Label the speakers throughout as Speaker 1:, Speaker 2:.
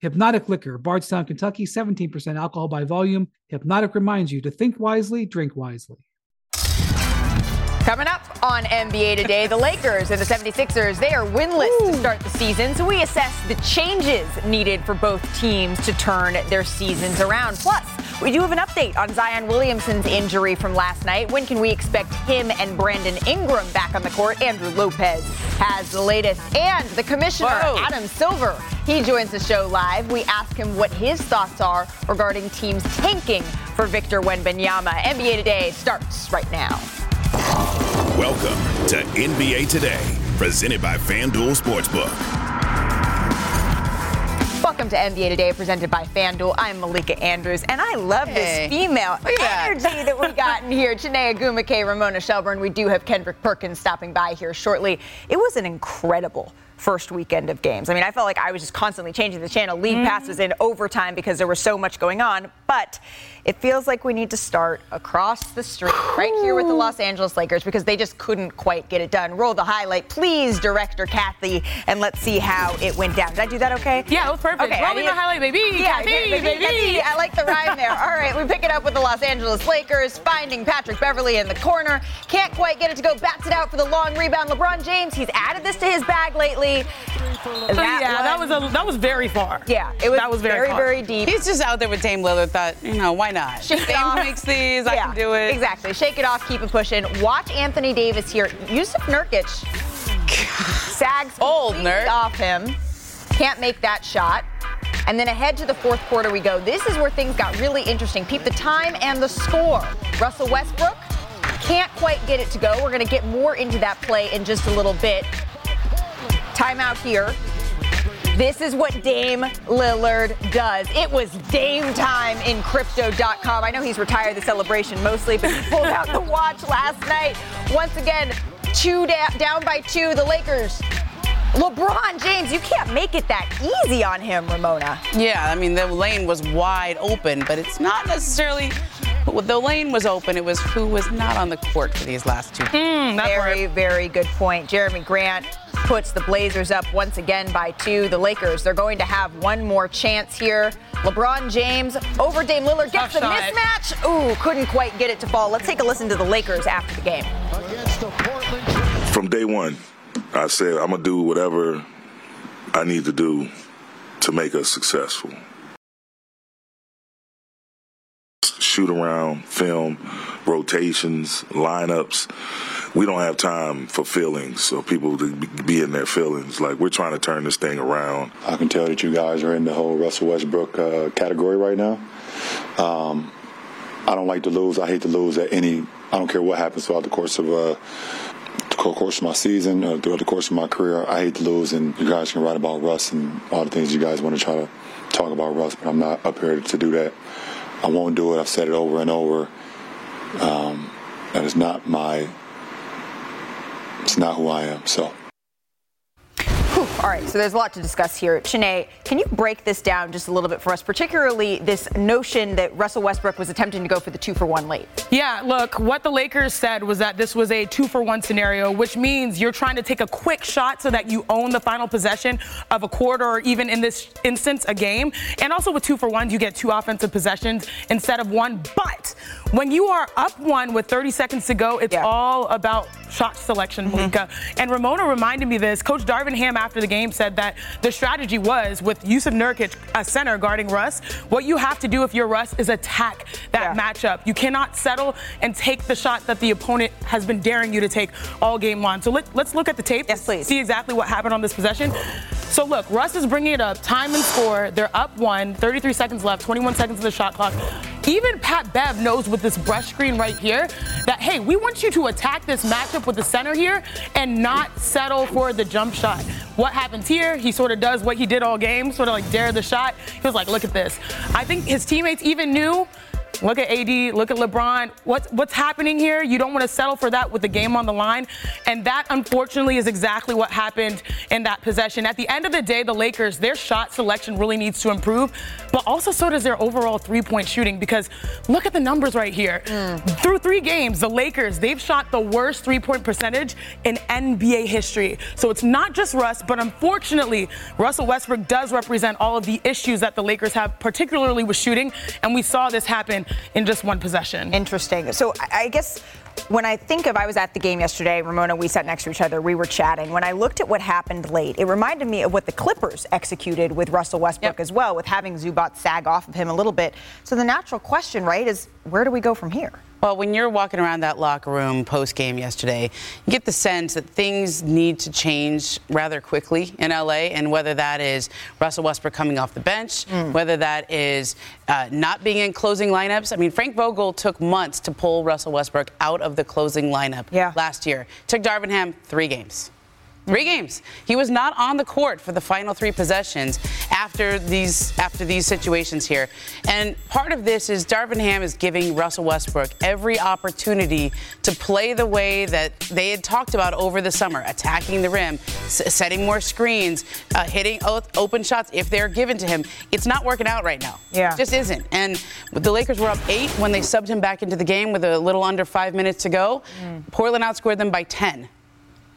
Speaker 1: Hypnotic Liquor, Bardstown, Kentucky, 17% alcohol by volume. Hypnotic reminds you to think wisely, drink wisely.
Speaker 2: Coming up on NBA Today, the Lakers and the 76ers, they are winless Ooh. to start the season. So we assess the changes needed for both teams to turn their seasons around. Plus, we do have an update on Zion Williamson's injury from last night. When can we expect him and Brandon Ingram back on the court? Andrew Lopez has the latest. And the commissioner, Whoa. Adam Silver, he joins the show live. We ask him what his thoughts are regarding teams tanking for Victor Wembanyama. NBA Today starts right now.
Speaker 3: Welcome to NBA Today, presented by FanDuel Sportsbook.
Speaker 2: Welcome to NBA Today, presented by FanDuel. I'm Malika Andrews, and I love hey. this female energy that. that we got in here. Chiney Ogwumike, Ramona Shelburne. We do have Kendrick Perkins stopping by here shortly. It was an incredible first weekend of games. I mean, I felt like I was just constantly changing the channel. Lead mm-hmm. pass was in overtime because there was so much going on. But it feels like we need to start across the street, right here with the Los Angeles Lakers, because they just couldn't quite get it done. Roll the highlight, please, director Kathy, and let's see how it went down. Did I do that okay?
Speaker 4: Yeah, it was perfect. Okay, Roll me the highlight, baby. Yeah, Kathy, baby, baby.
Speaker 2: Kathy. I like the rhyme there. All right, we pick it up with the Los Angeles Lakers, finding Patrick Beverley in the corner. Can't quite get it to go. Bats it out for the long rebound. LeBron James, he's added this to his bag lately.
Speaker 4: Oh, that yeah, one, that was a, that was very far.
Speaker 2: Yeah, it was. That was very, very, very deep.
Speaker 5: He's just out there with Dame Lillard. Thought, you know, why not?
Speaker 2: Shake Dame off.
Speaker 5: makes these. I can do it.
Speaker 2: Exactly. Shake it off. Keep it pushing. Watch Anthony Davis here. Jusuf Nurkic sags
Speaker 5: old Nurk
Speaker 2: off him. Can't make that shot. And then ahead to the fourth quarter we go. This is where things got really interesting. Peep the time and the score. Russell Westbrook can't quite get it to go. We're going to get more into that play in just a little bit. Timeout here. This is what Dame Lillard does. It was Dame time in crypto.com. I know he's retired the celebration mostly, but he pulled out the watch last night. Once again, two da- down by two. The Lakers LeBron James, you can't make it that easy on him, Ramona.
Speaker 5: Yeah, I mean, the lane was wide open, but it's not necessarily. The lane was open. It was who was not on the court for these last two.
Speaker 2: Mm, very, very good point. Jerami Grant puts the Blazers up once again by two. The Lakers, they're going to have one more chance here. LeBron James over Dame Lillard gets the mismatch. Ooh, couldn't quite get it to fall. Let's take a listen to the Lakers after the game.
Speaker 6: From day one, I said, I'm going to do whatever I need to do to make us successful. Shoot around, film, rotations, lineups. We don't have time for feelings so people to be in their feelings. Like, we're trying to turn this thing around.
Speaker 7: I can tell that you guys are in the whole Russell Westbrook uh, category right now. Um, I don't like to lose. I hate to lose at any. I don't care what happens throughout the course of uh, course of my season, uh, throughout the course of my career, I hate to lose, and you guys can write about Russ and all the things you guys want to try to talk about Russ, but I'm not up here to do that. I won't do it. I've said it over and over. Um, that is not my. It's not who I am. So.
Speaker 2: All right, so there's a lot to discuss here. Chiney, can you break this down just a little bit for us, particularly this notion that Russell Westbrook was attempting to go for the two for one late?
Speaker 4: Yeah, look, what the Lakers said was that this was a two for one scenario, which means you're trying to take a quick shot so that you own the final possession of a quarter or even in this instance, a game. And also with two for ones, you get two offensive possessions instead of one. But when you are up one with 30 seconds to go, it's yeah. all about shot selection, mm-hmm. Malika. Mm-hmm. And Ramona reminded me this. Coach Darvin Ham after the game said that the strategy was with Jusuf Nurkic, a center guarding Russ. What you have to do if you're Russ is attack that yeah. matchup. You cannot settle and take the shot that the opponent has been daring you to take all game long. So let, us look at the tape.
Speaker 2: Yes, please.
Speaker 4: See exactly what happened on this possession. So look, Russ is bringing it up, time and score. They're up one, 33 seconds left, 21 seconds of the shot clock. Even Pat Bev knows with this brush screen right here that, hey, we want you to attack this matchup with the center here and not settle for the jump shot. What happens here? He sort of does what he did all game, sort of like dare the shot. He was like, look at this. I think his teammates even knew Look at AD, look at LeBron. What's what's happening here? You don't want to settle for that with the game on the line. And that unfortunately is exactly what happened in that possession. At the end of the day, the Lakers, their shot selection really needs to improve, but also so does their overall three-point shooting because look at the numbers right here. Mm. Through 3 games, the Lakers, they've shot the worst three-point percentage in NBA history. So it's not just Russ, but unfortunately, Russell Westbrook does represent all of the issues that the Lakers have particularly with shooting, and we saw this happen in just one possession.
Speaker 2: Interesting. So I guess when I think of, I was at the game yesterday, Ramona, we sat next to each other, we were chatting. When I looked at what happened late, it reminded me of what the Clippers executed with Russell Westbrook yep. as well, with having Zubac sag off of him a little bit. So the natural question, right, is where do we go from here?
Speaker 5: Well, when you're walking around that locker room post game yesterday, you get the sense that things need to change rather quickly in LA, and whether that is Russell Westbrook coming off the bench, mm. whether that is uh, not being in closing lineups. I mean, Frank Vogel took months to pull Russell Westbrook out of the closing lineup yeah. last year. Took Darvin Ham three games. Three games. He was not on the court for the final three possessions after these after these situations here. And part of this is Darvin Ham is giving Russell Westbrook every opportunity to play the way that they had talked about over the summer, attacking the rim, s- setting more screens, uh, hitting o- open shots if they're given to him. It's not working out right now.
Speaker 2: Yeah.
Speaker 5: It just isn't. And the Lakers were up eight when they subbed him back into the game with a little under five minutes to go. Mm. Portland outscored them by 10.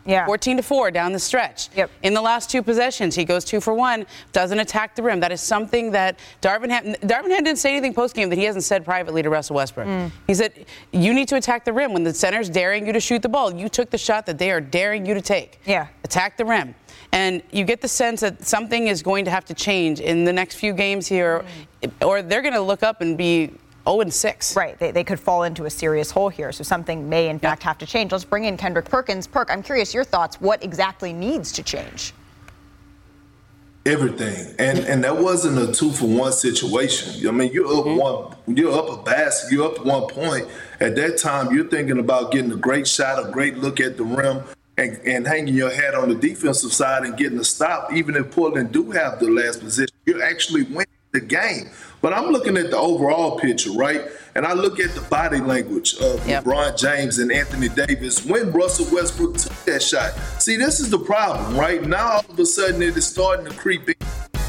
Speaker 2: Yeah.
Speaker 5: 14 to 4 down the stretch.
Speaker 2: Yep.
Speaker 5: In the last two possessions, he goes two for one, doesn't attack the rim. That is something that Darvin Ham, Darvin Ham didn't say anything post game that he hasn't said privately to Russell Westbrook. Mm. He said, You need to attack the rim. When the center's daring you to shoot the ball, you took the shot that they are daring you to take.
Speaker 2: Yeah.
Speaker 5: Attack the rim. And you get the sense that something is going to have to change in the next few games here, mm. or they're going to look up and be 0 and 6.
Speaker 2: Right. They, they could fall into a serious hole here. So something may, in fact, have to change. Let's bring in Kendrick Perkins. Perk, I'm curious your thoughts. What exactly needs to change?
Speaker 8: Everything, and and that wasn't a two for one situation. I mean, you're up mm-hmm. one, you're up a basket, you're up one point. At that time, you're thinking about getting a great shot, a great look at the rim, and, and hanging your hat on the defensive side and getting a stop. Even if Portland do have the last position, you're actually winning the game. But I'm looking at the overall picture, right? And I look at the body language of yep. LeBron James and Anthony Davis when Russell Westbrook took that shot. See, this is the problem, right? Now all of a sudden it is starting to creep in.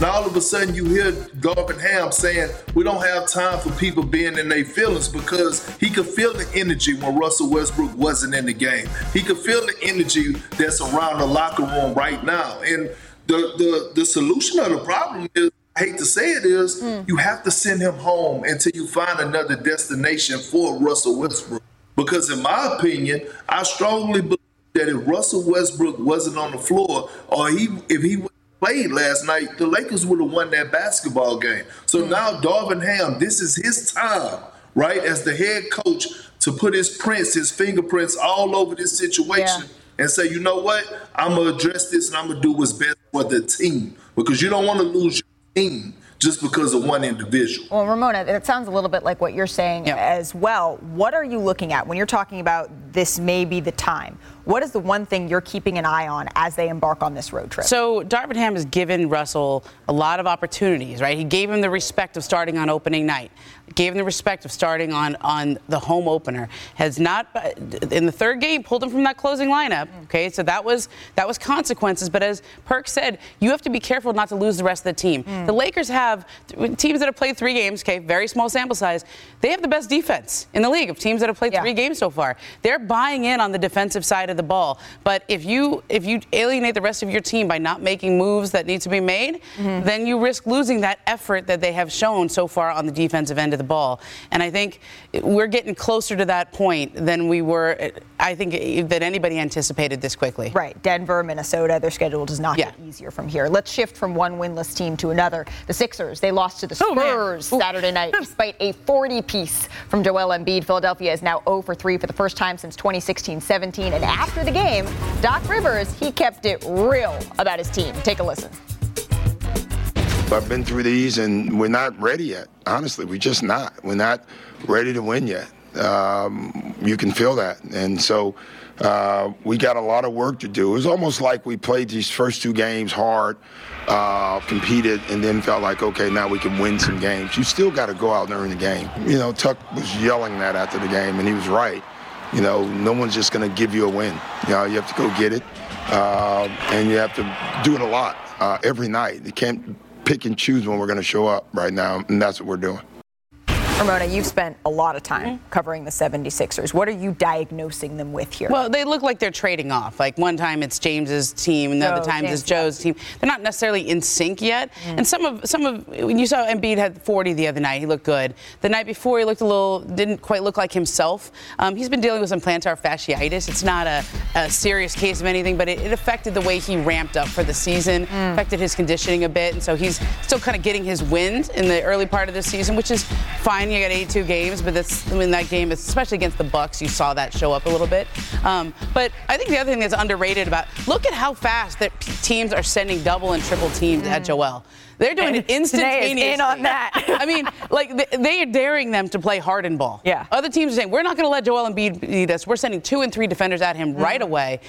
Speaker 8: Now all of a sudden you hear Darvin Ham saying we don't have time for people being in their feelings because he could feel the energy when Russell Westbrook wasn't in the game. He could feel the energy that's around the locker room right now. And the the the solution of the problem is I hate to say it is, mm. you have to send him home until you find another destination for Russell Westbrook. Because in my opinion, I strongly believe that if Russell Westbrook wasn't on the floor, or he if he played last night, the Lakers would have won that basketball game. So mm. now Darvin Ham, this is his time, right, as the head coach to put his prints, his fingerprints all over this situation. Yeah and say, you know what, I'm gonna address this and I'm gonna do what's best for the team because you don't want to lose team just because of one individual.
Speaker 2: Well, Ramona, it sounds a little bit like what you're saying yeah. as well. What are you looking at when you're talking about this may be the time? What is the one thing you're keeping an eye on as they embark on this road trip?
Speaker 5: So Darvin Ham has given Russell a lot of opportunities, right? He gave him the respect of starting on opening night, gave him the respect of starting on on the home opener. Has not in the third game pulled him from that closing lineup. Okay, so that was that was consequences. But as Perk said, you have to be careful not to lose the rest of the team. Mm. The Lakers have teams that have played three games. Okay, very small sample size. They have the best defense in the league of teams that have played yeah. three games so far. They're buying in on the defensive side of the ball. But if you if you alienate the rest of your team by not making moves that need to be made, mm-hmm. then you risk losing that effort that they have shown so far on the defensive end of the ball. And I think we're getting closer to that point than we were. I think that anybody anticipated this quickly.
Speaker 2: Right. Denver, Minnesota, their schedule does not yeah. get easier from here. Let's shift from one winless team to another. The Sixers, they lost to the oh, Spurs oh, Saturday night despite a 40 piece from Joel Embiid. Philadelphia is now 0 for 3 for the first time since 2016-17 and after the game, Doc Rivers, he kept it real about his team. Take a listen.
Speaker 9: I've been through these, and we're not ready yet. Honestly, we're just not. We're not ready to win yet. Um, you can feel that, and so uh, we got a lot of work to do. It was almost like we played these first two games hard, uh, competed, and then felt like, okay, now we can win some games. You still got to go out and earn the game. You know, Tuck was yelling that after the game, and he was right. You know, no one's just going to give you a win. You know, you have to go get it, uh, and you have to do it a lot uh, every night. You can't pick and choose when we're going to show up right now, and that's what we're doing.
Speaker 2: Ramona, you've spent a lot of time mm-hmm. covering the 76ers. What are you diagnosing them with here?
Speaker 5: Well, they look like they're trading off. Like one time it's James's team, and the other time it's Joe's team. They're not necessarily in sync yet. Mm. And some of some of when you saw Embiid had 40 the other night, he looked good. The night before, he looked a little didn't quite look like himself. Um, he's been dealing with some plantar fasciitis. It's not a, a serious case of anything, but it, it, affected the way he ramped up for the season, mm. affected his conditioning a bit, and so he's still kind of getting his wind in the early part of the season, which is fine fine. You got 82 games, but that's in that game, especially against the Bucks, you saw that show up a little bit. Um, but I think the other thing that's underrated about look at how fast that teams are sending double and triple teams mm. at Joel. They're doing and it instantaneously.
Speaker 2: in on that.
Speaker 5: I mean, like they are daring them to play harden ball.
Speaker 2: Yeah.
Speaker 5: Other teams are saying we're not going to let Joel Embiid beat us. We're sending two and three defenders at him mm. right away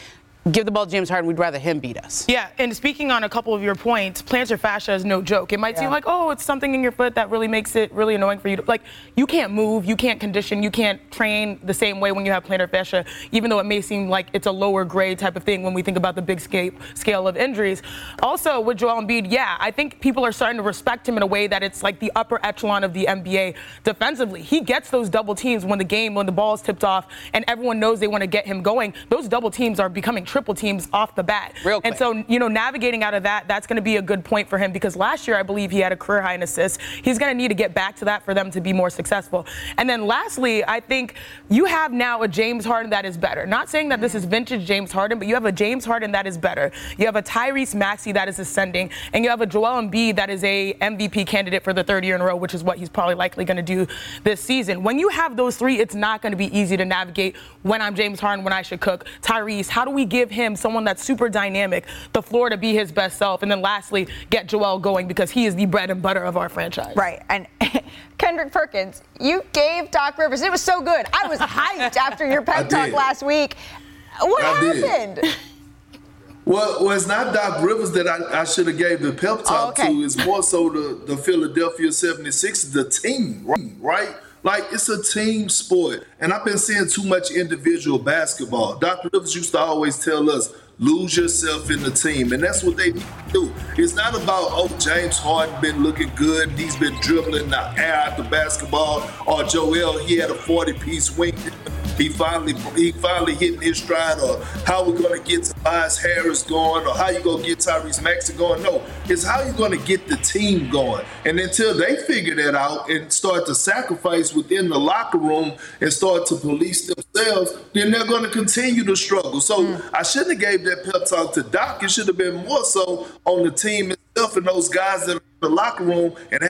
Speaker 5: give the ball to James Harden. We'd rather him beat us.
Speaker 4: Yeah, and speaking on a couple of your points, plantar fascia is no joke. It might yeah. seem like, oh, it's something in your foot that really makes it really annoying for you. To, like, you can't move, you can't condition, you can't train the same way when you have plantar fascia, even though it may seem like it's a lower grade type of thing when we think about the big scale, scale of injuries. Also, with Joel Embiid, yeah, I think people are starting to respect him in a way that it's like the upper echelon of the NBA defensively. He gets those double teams when the game, when the ball is tipped off, and everyone knows they want to get him going. Those double teams are becoming triple teams off the bat.
Speaker 5: Real
Speaker 4: quick. And so, you know, navigating out of that, that's going to be a good point for him because last year I believe he had a career high in assists. He's going to need to get back to that for them to be more successful. And then lastly, I think you have now a James Harden that is better. Not saying that this is vintage James Harden, but you have a James Harden that is better. You have a Tyrese Maxey that is ascending, and you have a Joel Embiid that is a MVP candidate for the third year in a row, which is what he's probably likely going to do this season. When you have those three, it's not going to be easy to navigate when I'm James Harden, when I should cook. Tyrese, how do we give him someone that's super dynamic, the floor to be his best self, and then lastly, get Joel going because he is the bread and butter of our franchise.
Speaker 2: Right. And Kendrick Perkins, you gave Doc Rivers, it was so good. I was hyped after your pep talk last week. What I happened? Did.
Speaker 8: Well, well, it's not Doc Rivers that I, I should have gave the pep talk oh, okay. to. It's more so the, the Philadelphia 76ers, the team, right? Like it's a team sport. And I've been seeing too much individual basketball. Doc Rivers used to always tell us, lose yourself in the team. And that's what they do. It's not about, oh, James Harden been looking good. He's been dribbling the air out the basketball. Or Joel, he had a 40-piece wing he finally he finally hitting his stride, or how we're gonna get Tobias Harris going, or how you gonna get Tyrese Maxey going. No, it's how you're gonna get the team going. And until they figure that out and start to sacrifice within the locker room and start to police themselves, then they're gonna continue to struggle. So mm. I shouldn't have gave that pep talk to Doc. It should have been more so on the team itself and those guys that are in the locker room and.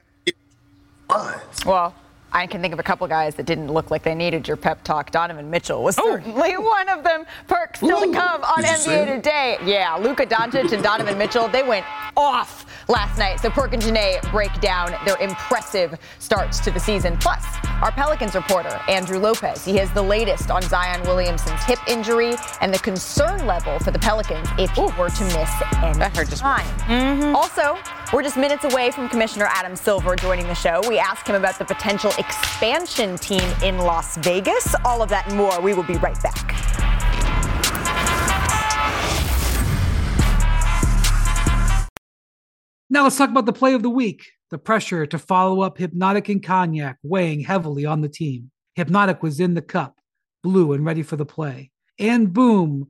Speaker 2: Well, I can think of a couple guys that didn't look like they needed your pep talk. Donovan Mitchell was oh. certainly one of them. Perk still Ooh. to come on NBA Today. Yeah, Luka Doncic and Donovan Mitchell, they went off last night. So Perk and Chiney break down their impressive starts to the season. Plus, our Pelicans reporter, Andrew Lopez, he has the latest on Zion Williamson's hip injury and the concern level for the Pelicans if he were to miss any that hurt time. Mm-hmm. Also, we're just minutes away from Commissioner Adam Silver joining the show. We ask him about the potential expansion team in Las Vegas. All of that and more. We will be right back.
Speaker 1: Now let's talk about the play of the week. The pressure to follow up Hypnotic and Cognac weighing heavily on the team. Hypnotic was in the cup, blue and ready for the play. And boom,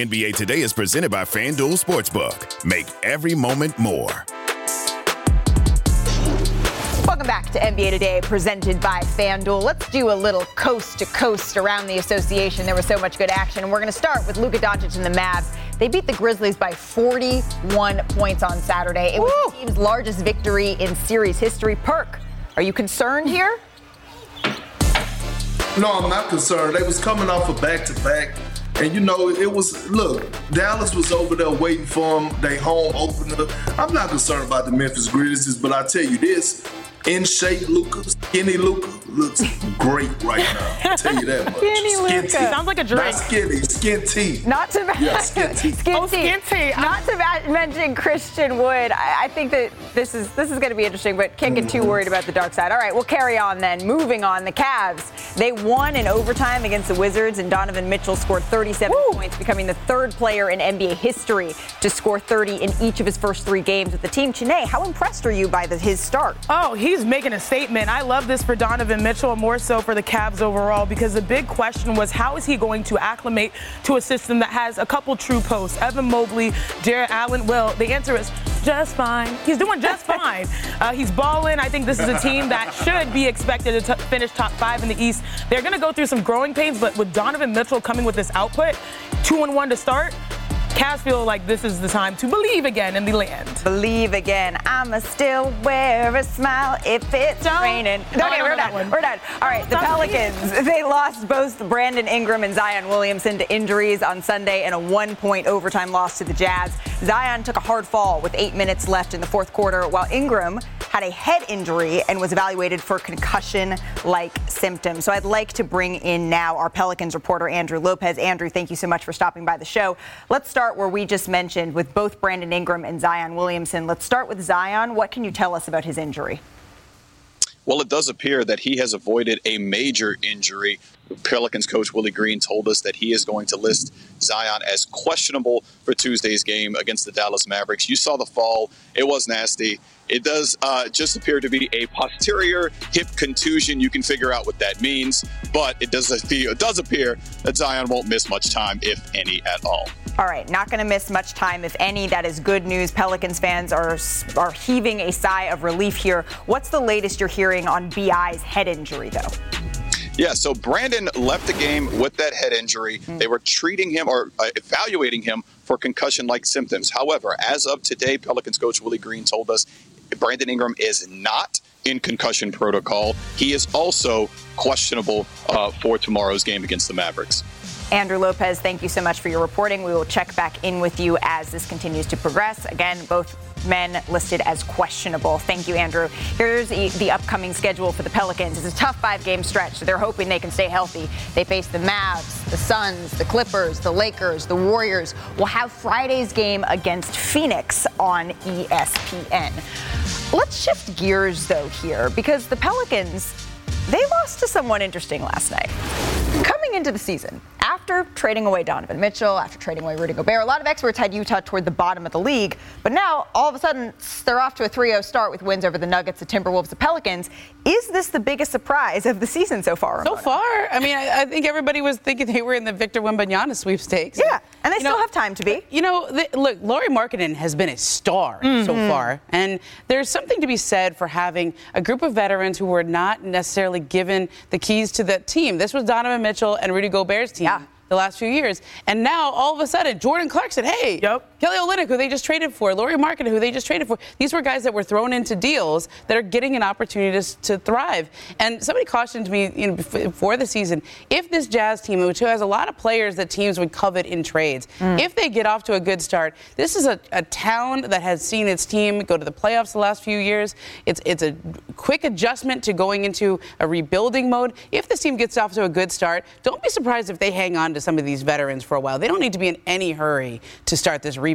Speaker 3: NBA Today is presented by FanDuel Sportsbook. Make every moment more.
Speaker 2: Welcome back to NBA Today, presented by FanDuel. Let's do a little coast to coast around the association. There was so much good action. And we're going to start with Luka Doncic and the Mavs. They beat the Grizzlies by 41 points on Saturday. It was Woo! the team's largest victory in series history. Perk, are you concerned here?
Speaker 8: No, I'm not concerned. They was coming off a back-to-back. And you know, it was look, Dallas was over there waiting for them. They home opener. I'm not concerned about the Memphis Grizzlies, but I tell you this: in shape Luka, skinny Luka looks great right now. I'll tell you that much.
Speaker 2: Skinny Luka.
Speaker 4: Sounds like a drink.
Speaker 8: Not skinny, skin tea.
Speaker 2: Not to mention
Speaker 8: yeah, skin tea.
Speaker 2: skin
Speaker 4: oh, skin tea.
Speaker 2: Not to mention Christian Wood. I, I, think that this is this is going to be interesting, but can't get too worried about the dark side. All right, we'll carry on then. Moving on, the Cavs. They won in overtime against the Wizards, and Donovan Mitchell scored 37 Woo! points, becoming the third player in NBA history to score 30 in each of his first three games with the team. Chiney, how impressed are you by the, his start?
Speaker 4: Oh, he's making a statement. I love this for Donovan Mitchell, more so for the Cavs overall, because the big question was how is he going to acclimate to a system that has a couple true posts? Evan Mobley, Jarrett Allen. Well, the answer is just fine. He's doing just fine. Uh, he's balling. I think this is a team that should be expected to t- finish top five in the East. They're going to go through some growing pains, but with Donovan Mitchell coming with this output, two and one to start, Cavs feel like this is the time to believe again in the land.
Speaker 2: Believe again. I'ma still wear a smile if it's Don't. raining.
Speaker 4: No, okay, we're done.
Speaker 2: We're done. All right, the Pelicans. They lost both Brandon Ingram and Zion Williamson to injuries on Sunday in a one-point overtime loss to the Jazz. Zion took a hard fall with eight minutes left in the fourth quarter, while Ingram had a head injury and was evaluated for concussion like symptoms. So I'd like to bring in now our Pelicans reporter, Andrew Lopez. Andrew, thank you so much for stopping by the show. Let's start where we just mentioned with both Brandon Ingram and Zion Williamson. Let's start with Zion. What can you tell us about his injury?
Speaker 10: Well, it does appear that he has avoided a major injury. Pelicans coach Willie Green told us that he is going to list Zion as questionable for Tuesday's game against the Dallas Mavericks. You saw the fall, it was nasty. It does uh, just appear to be a posterior hip contusion. You can figure out what that means, but it does appear, it does appear that Zion won't miss much time, if any at all.
Speaker 2: All right, not going to miss much time, if any. That is good news. Pelicans fans are are heaving a sigh of relief here. What's the latest you're hearing on Bi's head injury, though?
Speaker 10: Yeah, so Brandon left the game with that head injury. Mm. They were treating him or uh, evaluating him for concussion like symptoms. However, as of today, Pelicans coach Willie Green told us Brandon Ingram is not in concussion protocol. He is also questionable uh, for tomorrow's game against the Mavericks.
Speaker 2: Andrew Lopez, thank you so much for your reporting. We will check back in with you as this continues to progress. Again, both men listed as questionable. Thank you, Andrew. Here's the upcoming schedule for the Pelicans. It's a tough five game stretch, so they're hoping they can stay healthy. They face the Mavs, the Suns, the Clippers, the Lakers, the Warriors. We'll have Friday's game against Phoenix on ESPN. Let's shift gears, though, here, because the Pelicans, they lost to someone interesting last night. Coming into the season, after trading away Donovan Mitchell, after trading away Rudy Gobert, a lot of experts had Utah toward the bottom of the league. But now, all of a sudden, they're off to a 3 0 start with wins over the Nuggets, the Timberwolves, the Pelicans. Is this the biggest surprise of the season so far?
Speaker 5: So far, I mean, I, I, think everybody was thinking they were in the Victor Wembanyama sweepstakes.
Speaker 2: Yeah, and they you still know, have time to be.
Speaker 5: You know, the, look, Lauri Markkanen has been a star mm-hmm. so far, and there's something to be said for having a group of veterans who were not necessarily given the keys to that team. This was Donovan Mitchell and Rudy Gobert's team.
Speaker 2: Yeah
Speaker 5: the last few years. And now all of a sudden, Jordan Clarkson, hey,
Speaker 4: yep.
Speaker 5: Kelly Olynyk, who they just traded for, Lauri Markkanen, who they just traded for. These were guys that were thrown into deals that are getting an opportunity to, to thrive. And somebody cautioned me you know, before the season, if this Jazz team, which has a lot of players that teams would covet in trades, mm. if they get off to a good start, this is a, a town that has seen its team go to the playoffs the last few years. It's it's a quick adjustment to going into a rebuilding mode. If this team gets off to a good start, don't be surprised if they hang on to to some of these veterans for a while. They don't need to be in any hurry to start this rebuild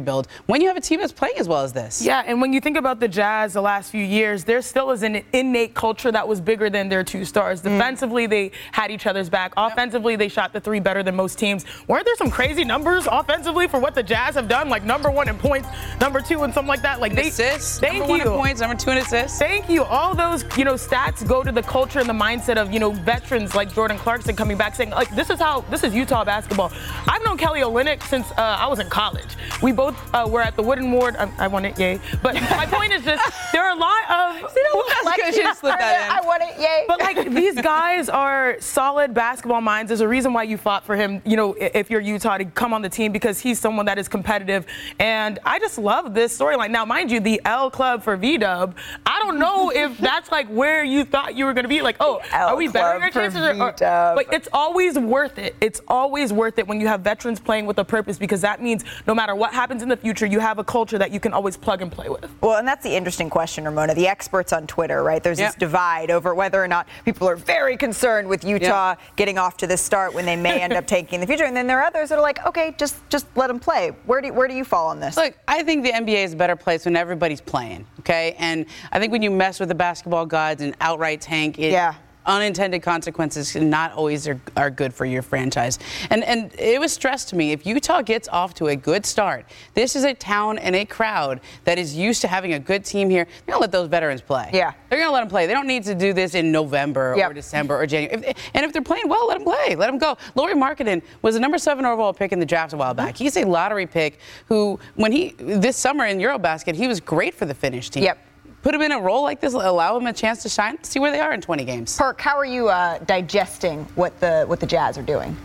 Speaker 5: when you have a team that's playing as well as this.
Speaker 4: Yeah, and when you think about the Jazz the last few years, there still is an innate culture that was bigger than their two stars. Mm. Defensively, they had each other's back. Yep. Offensively, they shot the three better than most teams. Weren't there some crazy numbers offensively for what the Jazz have done? Like number one in points, number two in something like that. Like
Speaker 5: they assists.
Speaker 4: Thank
Speaker 5: number
Speaker 4: you.
Speaker 5: One in points, number two in assists.
Speaker 4: Thank you. All those you know stats go to the culture and the mindset of you know veterans like Jordan Clarkson coming back saying like this is how this is Utah basketball. I've known Kelly Olynyk since uh, I was in college. We both uh, were at the Wooden Award. I, I won it, yay. But my point is just there are a lot of.
Speaker 5: See, that like, good. slip that
Speaker 2: in. I won it, yay.
Speaker 4: But like these guys are solid basketball minds. There's a reason why you fought for him. You know, if you're Utah to come on the team because he's someone that is competitive. And I just love this storyline. Now, mind you, the L Club for V Dub. I don't know if that's like where you thought you were going to be. Like, oh,
Speaker 2: L
Speaker 4: are we bettering our chances? Or, or, but it's always worth it. It's always worth it when you have veterans playing with a purpose because that means no matter what happens in the future, you have a culture that you can always plug and play with.
Speaker 2: Well, and that's the interesting question, Ramona. The experts on Twitter, right? There's yep. this divide over whether or not people are very concerned with Utah yep. getting off to this start when they may end up taking the future, and then there are others that are like, okay, just just let them play. Where do where do you fall on this?
Speaker 5: Look, I think the NBA is a better place when everybody's playing. Okay, and I think when you mess with the basketball gods and outright tank, it,
Speaker 2: yeah
Speaker 5: unintended consequences not always are, are good for your franchise. And and it was stressed to me if Utah gets off to a good start, this is a town and a crowd that is used to having a good team here. They're gonna let those veterans play.
Speaker 2: Yeah,
Speaker 5: they're gonna let them play. They don't need to do this in November yep. or December or January. If, and if they're playing well, let them play. Let them go. Lauri Markkanen was a number seven overall pick in the draft a while back. Mm-hmm. He's a lottery pick who, when he this summer in EuroBasket, he was great for the Finnish team.
Speaker 2: Yep
Speaker 5: put them in a role like this, allow them a chance to shine, see where they are in 20 games.
Speaker 2: Perk, how are you uh, digesting what the what the Jazz are doing?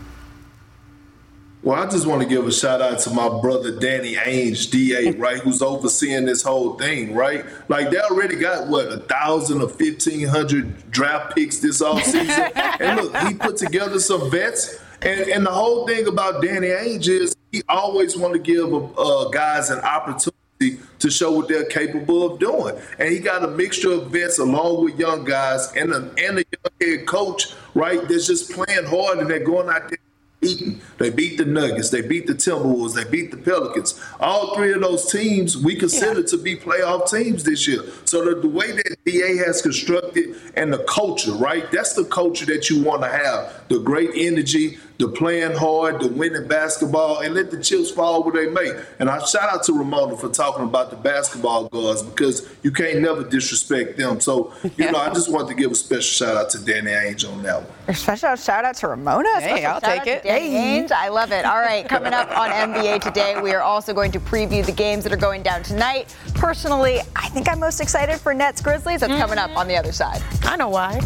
Speaker 8: Well, I just want to give a shout out to my brother Danny Ainge, DA, right, who's overseeing this whole thing, right? Like they already got what a thousand or fifteen hundred draft picks this offseason. and look, he put together some vets. And, and the whole thing about Danny Ainge is he always want to give uh, guys an opportunity to show what they're capable of doing. And he got a mixture of vets along with young guys and a, and a young head coach, right, that's just playing hard and they're going out there beaten. They beat the Nuggets. They beat the Timberwolves. They beat the Pelicans. All three of those teams we consider yeah. to be playoff teams this year. So the, the way that DA has constructed and the culture, right? That's the culture that you want to have. The great energy, the playing hard, the winning basketball, and let the chips fall where they may. And I shout out to Ramona for talking about the basketball guards because you can't never disrespect them. So, you yeah. know, I just want to give a special shout out to Danny Ainge on that one.
Speaker 2: A special shout out to Ramona.
Speaker 5: Hey, I'll take it.
Speaker 2: Danny hey. Ainge. I love it. All right, coming up on NBA today, we are also going to preview the games that are going down tonight. Personally, I think I'm most excited for Nets Grizzlies. That's mm-hmm. coming up on the other side.
Speaker 4: I know why.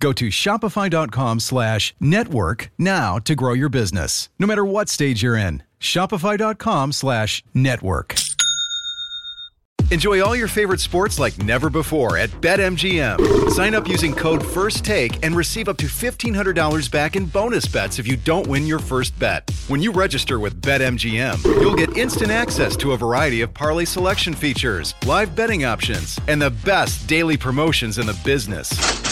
Speaker 11: Go to shopify.com slash network now to grow your business, no matter what stage you're in. Shopify.com slash network. Enjoy all your favorite sports like never before at BetMGM. Sign up using code FIRSTTAKE and receive up to $1,500 back in bonus bets if you don't win your first bet. When you register with BetMGM, you'll get instant access to a variety of parlay selection features, live betting options, and the best daily promotions in the business.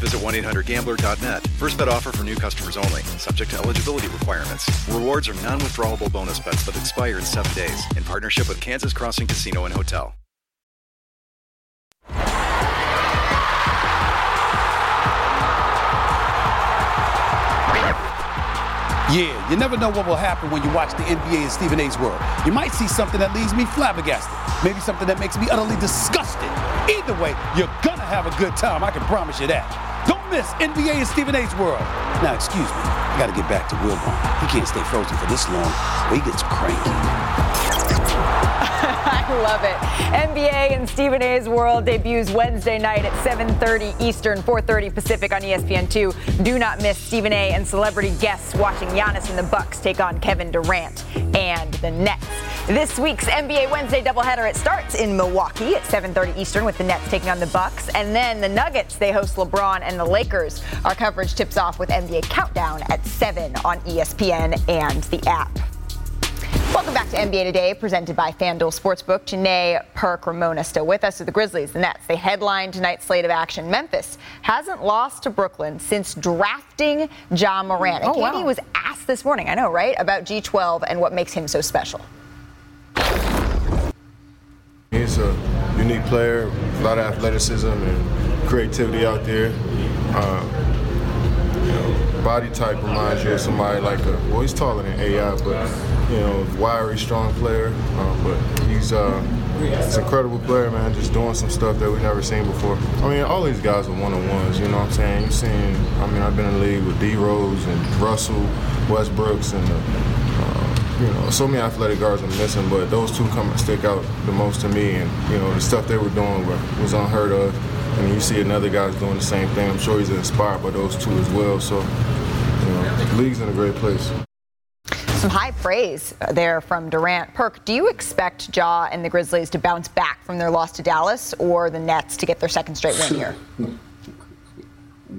Speaker 11: visit 1-800-GAMBLER.net. First bet offer for new customers only. Subject to eligibility requirements. Rewards are non-withdrawable bonus bets that expire in seven days. In partnership with Kansas Crossing Casino and Hotel.
Speaker 12: Yeah, you never know what will happen when you watch the NBA in Stephen A's world. You might see something that leaves me flabbergasted, maybe something that makes me utterly disgusted. Either way, you're gonna have a good time, I can promise you that. Don't miss NBA in Stephen A's world. Now, excuse me, I gotta get back to Wilbon. He can't stay frozen for this long, he gets cranky.
Speaker 2: I love it. NBA and Stephen A's World debuts Wednesday night at 7:30 Eastern, 4:30 Pacific on ESPN2. Do not miss Stephen A. and celebrity guests watching Giannis and the Bucks take on Kevin Durant and the Nets. This week's NBA Wednesday doubleheader it starts in Milwaukee at 7:30 Eastern with the Nets taking on the Bucks, and then the Nuggets they host LeBron and the Lakers. Our coverage tips off with NBA Countdown at 7 on ESPN and the app. Welcome back to NBA Today, presented by FanDuel Sportsbook. Chiney Perk Ramona still with us. So the Grizzlies, the Nets, they headline tonight's slate of action. Memphis hasn't lost to Brooklyn since drafting Ja Morant. And
Speaker 4: Oh, wow.
Speaker 2: KD was asked this morning, I know, right, about G12 and what makes him so special.
Speaker 13: He's a unique player, a lot of athleticism and creativity out there. Uh, you know, body type reminds you of somebody like a, well, he's taller than AI, but, you know, wiry, strong player. Uh, but he's, uh, he's an incredible player, man, just doing some stuff that we've never seen before. I mean, all these guys are one-on-ones, you know what I'm saying? You've seen, I mean, I've been in the league with D-Rose and Russell, Westbrooks, and uh, you know, so many athletic guards are missing, but those two come and stick out the most to me. And you know, the stuff they were doing was unheard of. Mean, you see another guys doing the same thing. I'm sure he's inspired by those two as well. So, you know, the league's in a great place.
Speaker 2: Some high praise there from Durant. Perk, do you expect Ja and the Grizzlies to bounce back from their loss to Dallas or the Nets to get their second straight win here?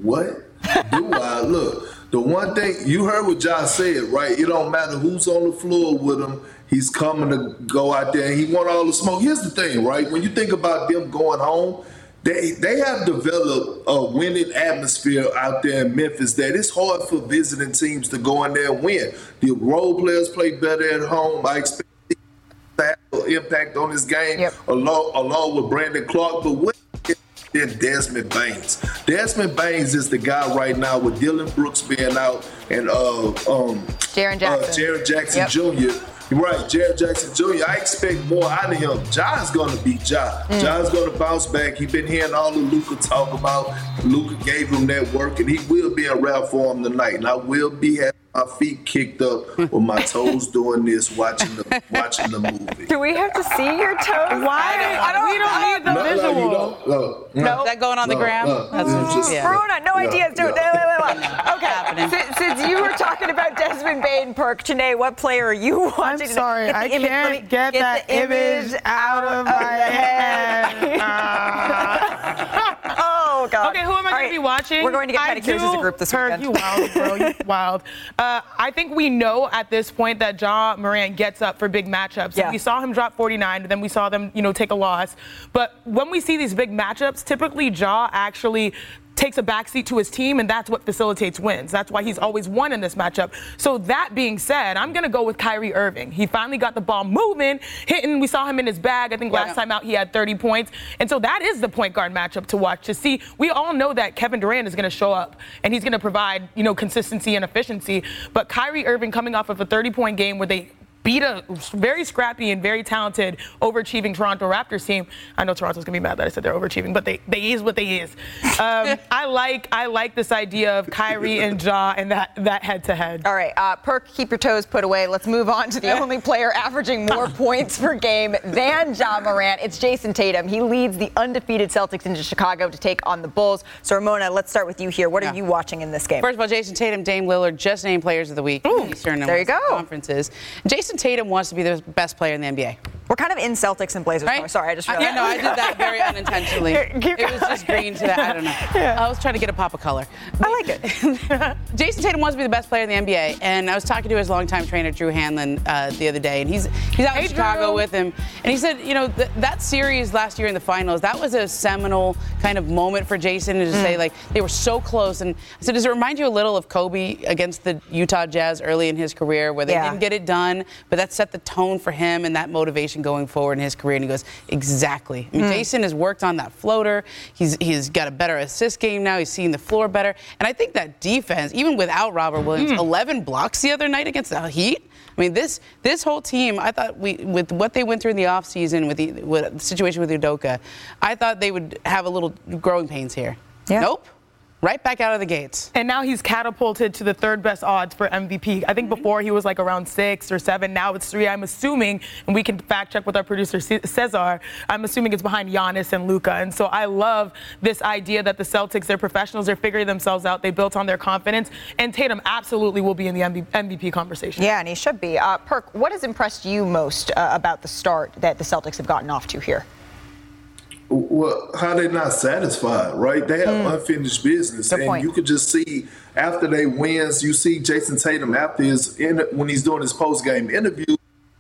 Speaker 8: What do I look? The one thing you heard what Josh said, right? It don't matter who's on the floor with him. He's coming to go out there he want all the smoke. Here's the thing, right? When you think about them going home, they they have developed a winning atmosphere out there in Memphis that it's hard for visiting teams to go in there and win. The role players play better at home. I expect to have an impact on this game along, along with Brandon Clarke. But what is Desmond Baines? Desmond Baines is the guy right now with Dillon Brooks being out and uh um
Speaker 2: Jaren Jackson.
Speaker 8: Uh, Jaren Jackson
Speaker 2: Yep.
Speaker 8: Jr. Right, Jared Jackson Jr. I expect more out of him. John's gonna be John.
Speaker 2: Mm.
Speaker 8: John's gonna bounce back. He been hearing all the Luka talk about. Luka gave him that work, and he will be around for him tonight. And I will be having my feet kicked up with my toes doing this, watching the watching the movie.
Speaker 2: Do we have to see your toes?
Speaker 4: Why? I don't, we don't need the
Speaker 8: No, no, you
Speaker 4: visual.
Speaker 8: don't. No,
Speaker 2: No.
Speaker 5: Is that going on the
Speaker 8: No,
Speaker 5: gram?
Speaker 8: no.
Speaker 5: That's
Speaker 8: It's just-
Speaker 5: yeah.
Speaker 2: Verona, no
Speaker 8: Yeah,
Speaker 2: ideas. Do it.
Speaker 8: yeah.
Speaker 2: Okay. Since, since you were talking about Desmond Bane, Perk, Chiney, what player are you watching?
Speaker 4: I'm sorry, I
Speaker 2: image-
Speaker 4: can't
Speaker 2: me
Speaker 4: get, that
Speaker 2: the
Speaker 4: image out of my head.
Speaker 2: oh God.
Speaker 4: Okay, who am I going
Speaker 2: right,
Speaker 4: to be watching?
Speaker 2: We're going to get
Speaker 4: I
Speaker 2: pedicures as a group this weekend.
Speaker 4: You wild, bro. You wild. Uh, I think we know at this point that Ja Morant gets up for big matchups.
Speaker 2: Yeah.
Speaker 4: We saw him drop 49, then we saw them, you know, take a loss. But when we see these big matchups, typically Ja actually takes a backseat to his team, and that's what facilitates wins. That's why he's always won in this matchup. So that being said, I'm going to go with Kyrie Irving. He finally got the ball moving, hitting. We saw him in his bag. I think last time out he had 30 points. And so that is the point guard matchup to watch to see. We all know that Kevin Durant is going to show up and he's going to provide, you know, consistency and efficiency. But Kyrie Irving coming off of a 30 point game where they beat a very scrappy and very talented, overachieving Toronto Raptors team. I know Toronto's gonna be mad that I said they're overachieving, but they they is what they is. Um, I like I like this idea of Kyrie and Ja and that that head to head.
Speaker 2: All right, uh, Perk, keep your toes put away. Let's move on to the only player averaging more points per game than Ja Morant. It's Jayson Tatum. He leads the undefeated Celtics into Chicago to take on the Bulls. So, Ramona, let's start with you here. What are you watching in this game?
Speaker 5: First of all, Jayson Tatum, Dame Lillard just named Players of the Week in the Eastern
Speaker 2: there you go.
Speaker 5: conferences. Jayson Tatum wants to be the best player in the NBA.
Speaker 2: We're kind of in Celtics and Blazers.
Speaker 5: Right?
Speaker 2: Sorry, I just
Speaker 5: I,
Speaker 2: realized.
Speaker 5: yeah, no, I did that very unintentionally. It was just green to that. I don't know. I was trying to get a pop of color.
Speaker 2: I like it.
Speaker 5: Jayson Tatum wants to be the best player in the NBA, and I was talking to his longtime trainer Drew Hanlen uh, the other day, and he's he's out
Speaker 4: Hey,
Speaker 5: in Chicago
Speaker 4: Drew.
Speaker 5: with him, and he said, you know, th- that series last year in the finals, that was a seminal kind of moment for Jayson to
Speaker 2: Mm.
Speaker 5: say like they were so close, and I said, does it remind you a little of Kobe against the Utah Jazz early in his career, where they
Speaker 2: Yeah.
Speaker 5: didn't get it done, but that set the tone for him, and that motivation going forward in his career. And he goes, exactly. I mean,
Speaker 2: Hmm.
Speaker 5: Jayson has worked on that floater. He's he's got a better assist game now. He's seeing the floor better. And I think that defense, even without Robert Williams,
Speaker 2: Hmm.
Speaker 5: 11 blocks the other night against the Heat. I mean, this this whole team, I thought we with what they went through in the offseason with the, with the situation with Udoka, I thought they would have a little growing pains here. Yeah. Nope. Right back out of the gates.
Speaker 4: And now he's catapulted to the third best odds for MVP. I think before he was like around six or seven. Now it's three. I'm assuming, and we can fact check with our producer Cesar. I'm assuming it's behind Giannis and Luka. And so I love this idea that the Celtics, they're professionals, they're figuring themselves out. They built on their confidence, and Tatum absolutely will be in the MVP conversation.
Speaker 2: Yeah, and he should be. Uh, Perk, what has impressed you most uh, about the start that the Celtics have gotten off to here?
Speaker 8: Well, how they not satisfied, right? They have hmm. unfinished business,
Speaker 2: Good
Speaker 8: and
Speaker 2: point.
Speaker 8: you could just see after they wins, you see Jayson Tatum after his in, when he's doing his post game interview,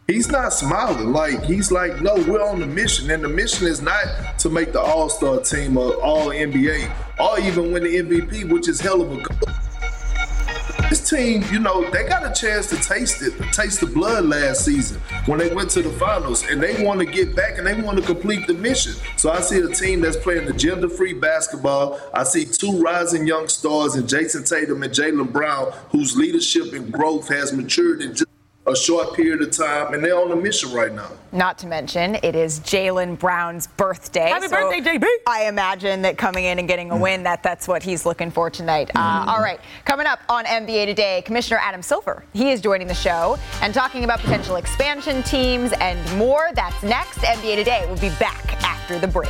Speaker 8: he's not smiling. Like he's like, no, we're on the mission, and the mission is not to make the All Star team or All NBA or even win the MVP, which is hell of a goal. This team, you know, they got a chance to taste it, taste the blood last season when they went to the finals, and they want to get back and they want to complete the mission. So I see a team that's playing agenda-free basketball. I see two rising young stars in Jayson Tatum and Jaylen Brown, whose leadership and growth has matured in just a short period of time, and they're on a mission right now.
Speaker 2: Not to mention, it is Jaylen Brown's birthday.
Speaker 4: Happy birthday, JB.
Speaker 2: I imagine that coming in and getting a win, that that's what he's looking for tonight. Uh, all right, coming up on NBA Today, Commissioner Adam Silver. He is joining the show and talking about potential expansion teams and more. That's next. NBA Today will be back after the break.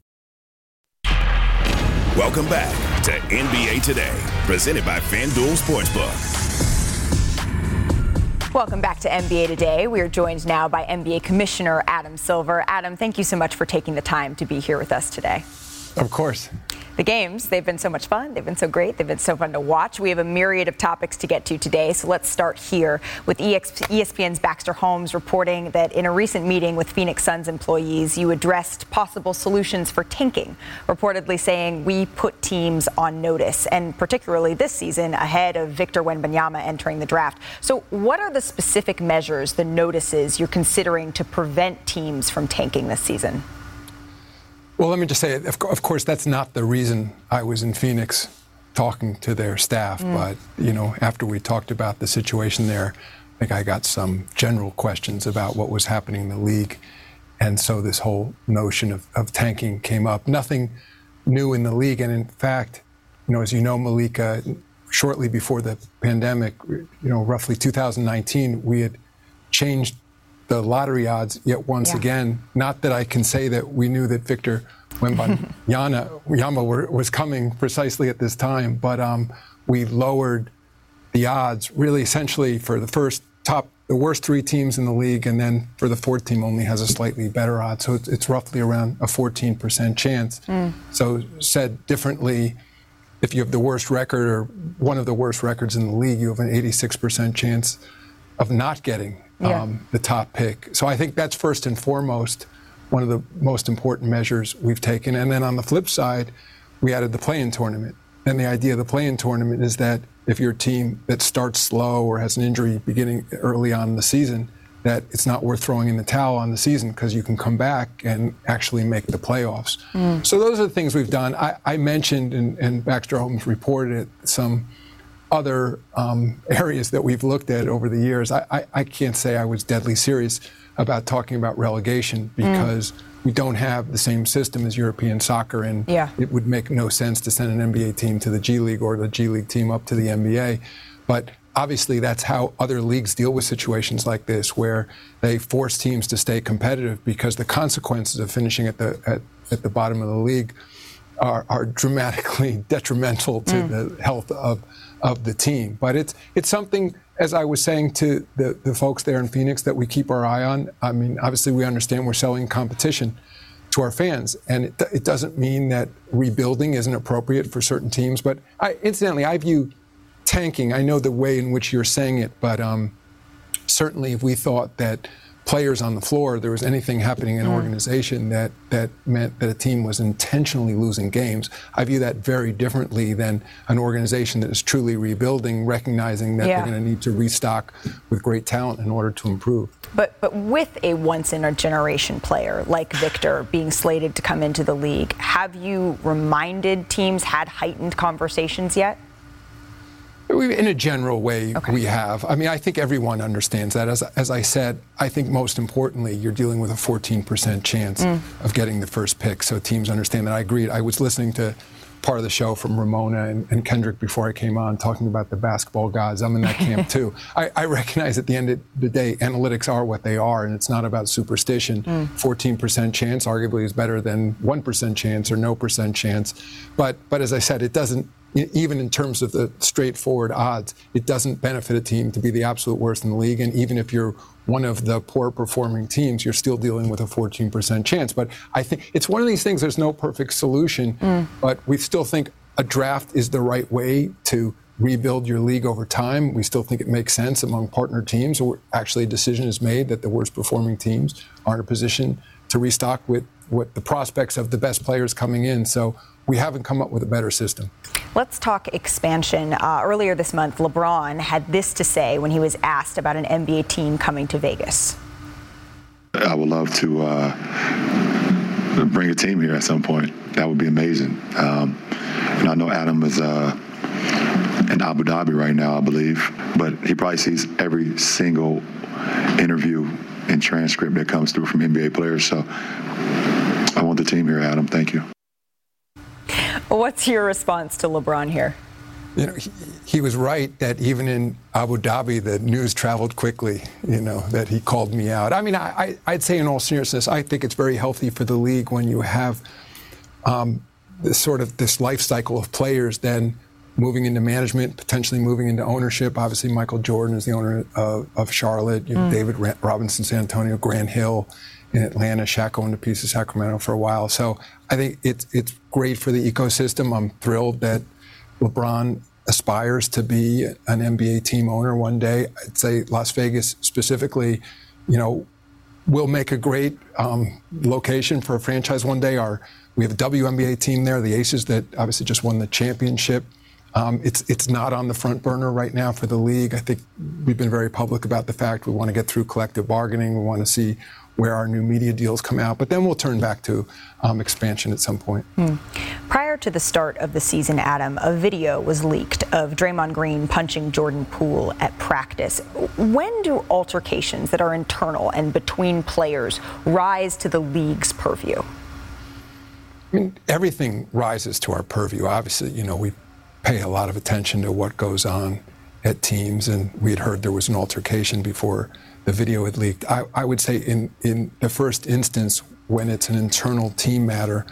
Speaker 3: Welcome back to NBA Today, presented by FanDuel Sportsbook.
Speaker 2: Welcome back to NBA Today. We are joined now by NBA Commissioner Adam Silver. Adam, thank you so much for taking the time to be here with us today.
Speaker 14: Of course.
Speaker 2: The games, they've been so much fun. They've been so great. They've been so fun to watch. We have a myriad of topics to get to today. So let's start here with ESPN's Baxter Holmes reporting that in a recent meeting with Phoenix Suns employees, you addressed possible solutions for tanking, reportedly saying we put teams on notice, and particularly this season ahead of Victor Wembanyama entering the draft. So, what are the specific measures, the notices you're considering to prevent teams from tanking this season?
Speaker 14: Well, let me just say, of, of course, that's not the reason I was in Phoenix talking to their staff.
Speaker 2: Mm.
Speaker 14: But, you know, after we talked about the situation there, I think I got some general questions about what was happening in the league. And so this whole notion of, of tanking came up. Nothing new in the league. And in fact, you know, as you know, Malika, shortly before the pandemic, you know, roughly 2019, we had changed the lottery odds yet once
Speaker 15: Yeah.
Speaker 14: again. Not that I can say that we knew that Victor Wembanyama Yama were, was coming precisely at this time, but um, we lowered the odds really essentially for the first top the worst three teams in the league, and then for the fourth team only has a slightly better odds. So it's, it's roughly around a 14% chance. Mm. So said differently, if you have the worst record or one of the worst records in the league, you have an 86% chance of not getting yeah. um, the top pick. So I think that's first and foremost one of the most important measures we've taken. And then on the flip side, we added the play-in tournament. And the idea of the play-in tournament is that if you're team that starts slow or has an injury beginning early on in the season, that it's not worth throwing in the towel on the season because you can come back and actually make the playoffs. Mm. So those are the things we've done. I, I mentioned, and, and, Baxter Holmes reported it, some other um, areas that we've looked at over the years. I, I, I, can't say I was deadly serious about talking about relegation mm. because. Mm we don't have the same system as European soccer, and yeah. it would make no sense to send an NBA team to the G League or the G League team up to the NBA. But obviously, that's how other leagues deal with situations like this, where they force teams to stay competitive because the consequences of finishing at the at, at the bottom of the league are, are dramatically detrimental to mm. the health of of the team. But it's it's something as I was saying to the, the folks there in Phoenix that we keep our eye on, I mean, obviously we understand we're selling competition to our fans, and it, it doesn't mean that rebuilding isn't appropriate for certain teams. But I, incidentally, I view tanking. I know the way in which you're saying it, but um, certainly if we thought that players on the floor, there was anything happening in an mm. organization that, that meant that a team was intentionally losing games, I view that very differently than an organization that is truly rebuilding, recognizing that yeah. they're going to need to restock with great talent in order to improve.
Speaker 2: But, but with a once in a generation player like Victor being slated to come into the league, have you reminded teams, had heightened conversations yet?
Speaker 14: In a general way, okay. we have. I mean, I think everyone understands that. As, as I said, I think most importantly, you're dealing with a 14% chance mm. of getting the first pick. So teams understand that. I agreed. I was listening to part of the show from Ramona and, and, Kendrick before I came on, talking about the basketball gods. I'm in that camp too. I, I, recognize at the end of the day, analytics are what they are, and it's not about superstition. Mm. 14% chance arguably is better than 1% chance or no percent chance. But, but as I said, it doesn't even in terms of the straightforward odds, it doesn't benefit a team to be the absolute worst in the league. And even if you're one of the poor performing teams, you're still dealing with a 14% chance. But I think it's one of these things, there's no perfect solution, mm. but we still think a draft is the right way to rebuild your league over time. We still think it makes sense among partner teams. Or actually, a decision is made that the worst performing teams are in a position to restock with what the prospects of the best players coming in. So we haven't come up with a better system.
Speaker 2: Let's talk expansion. Uh, earlier this month, LeBron had this to say when he was asked about an NBA team coming to Vegas.
Speaker 7: I would love to uh, bring a team here at some point. That would be amazing. Um, and I know Adam is uh, in Abu Dhabi right now, I believe, but he probably sees every single interview and transcript that comes through from NBA players. So I want the team here, Adam. Thank you.
Speaker 2: What's your response to LeBron here?
Speaker 14: You know, he, he, was right that even in Abu Dhabi, the news traveled quickly, you know, that he called me out. I mean, I, would say in all seriousness, I think it's very healthy for the league when you have um, this sort of this life cycle of players then moving into management, potentially moving into ownership. Obviously, Michael Jordan is the owner of, of Charlotte. You mm. David Robinson, San Antonio, Grant Hill in Atlanta. Shaq owned a piece of Sacramento for a while. So I think it's it's great for the ecosystem. I'm thrilled that LeBron aspires to be an NBA team owner one day. I'd say Las Vegas specifically, you know, will make a great um, location for a franchise one day. Our we have a WNBA team there, the Aces, that obviously just won the championship. Um, it's it's not on the front burner right now for the league. I think we've been very public about the fact we want to get through collective bargaining. We want to see where our new media deals come out, but then we'll turn back to um, expansion at some point. Hmm.
Speaker 2: Prior to the start of the season, Adam, a video was leaked of Draymond Green punching Jordan Poole at practice. When do altercations that are internal and between players rise to the league's purview?
Speaker 14: I mean, everything rises to our purview. Obviously, you know, we pay a lot of attention to what goes on at teams, and we had heard there was an altercation before the video had leaked. I, I would say in, in the first instance, when it's an internal team matter,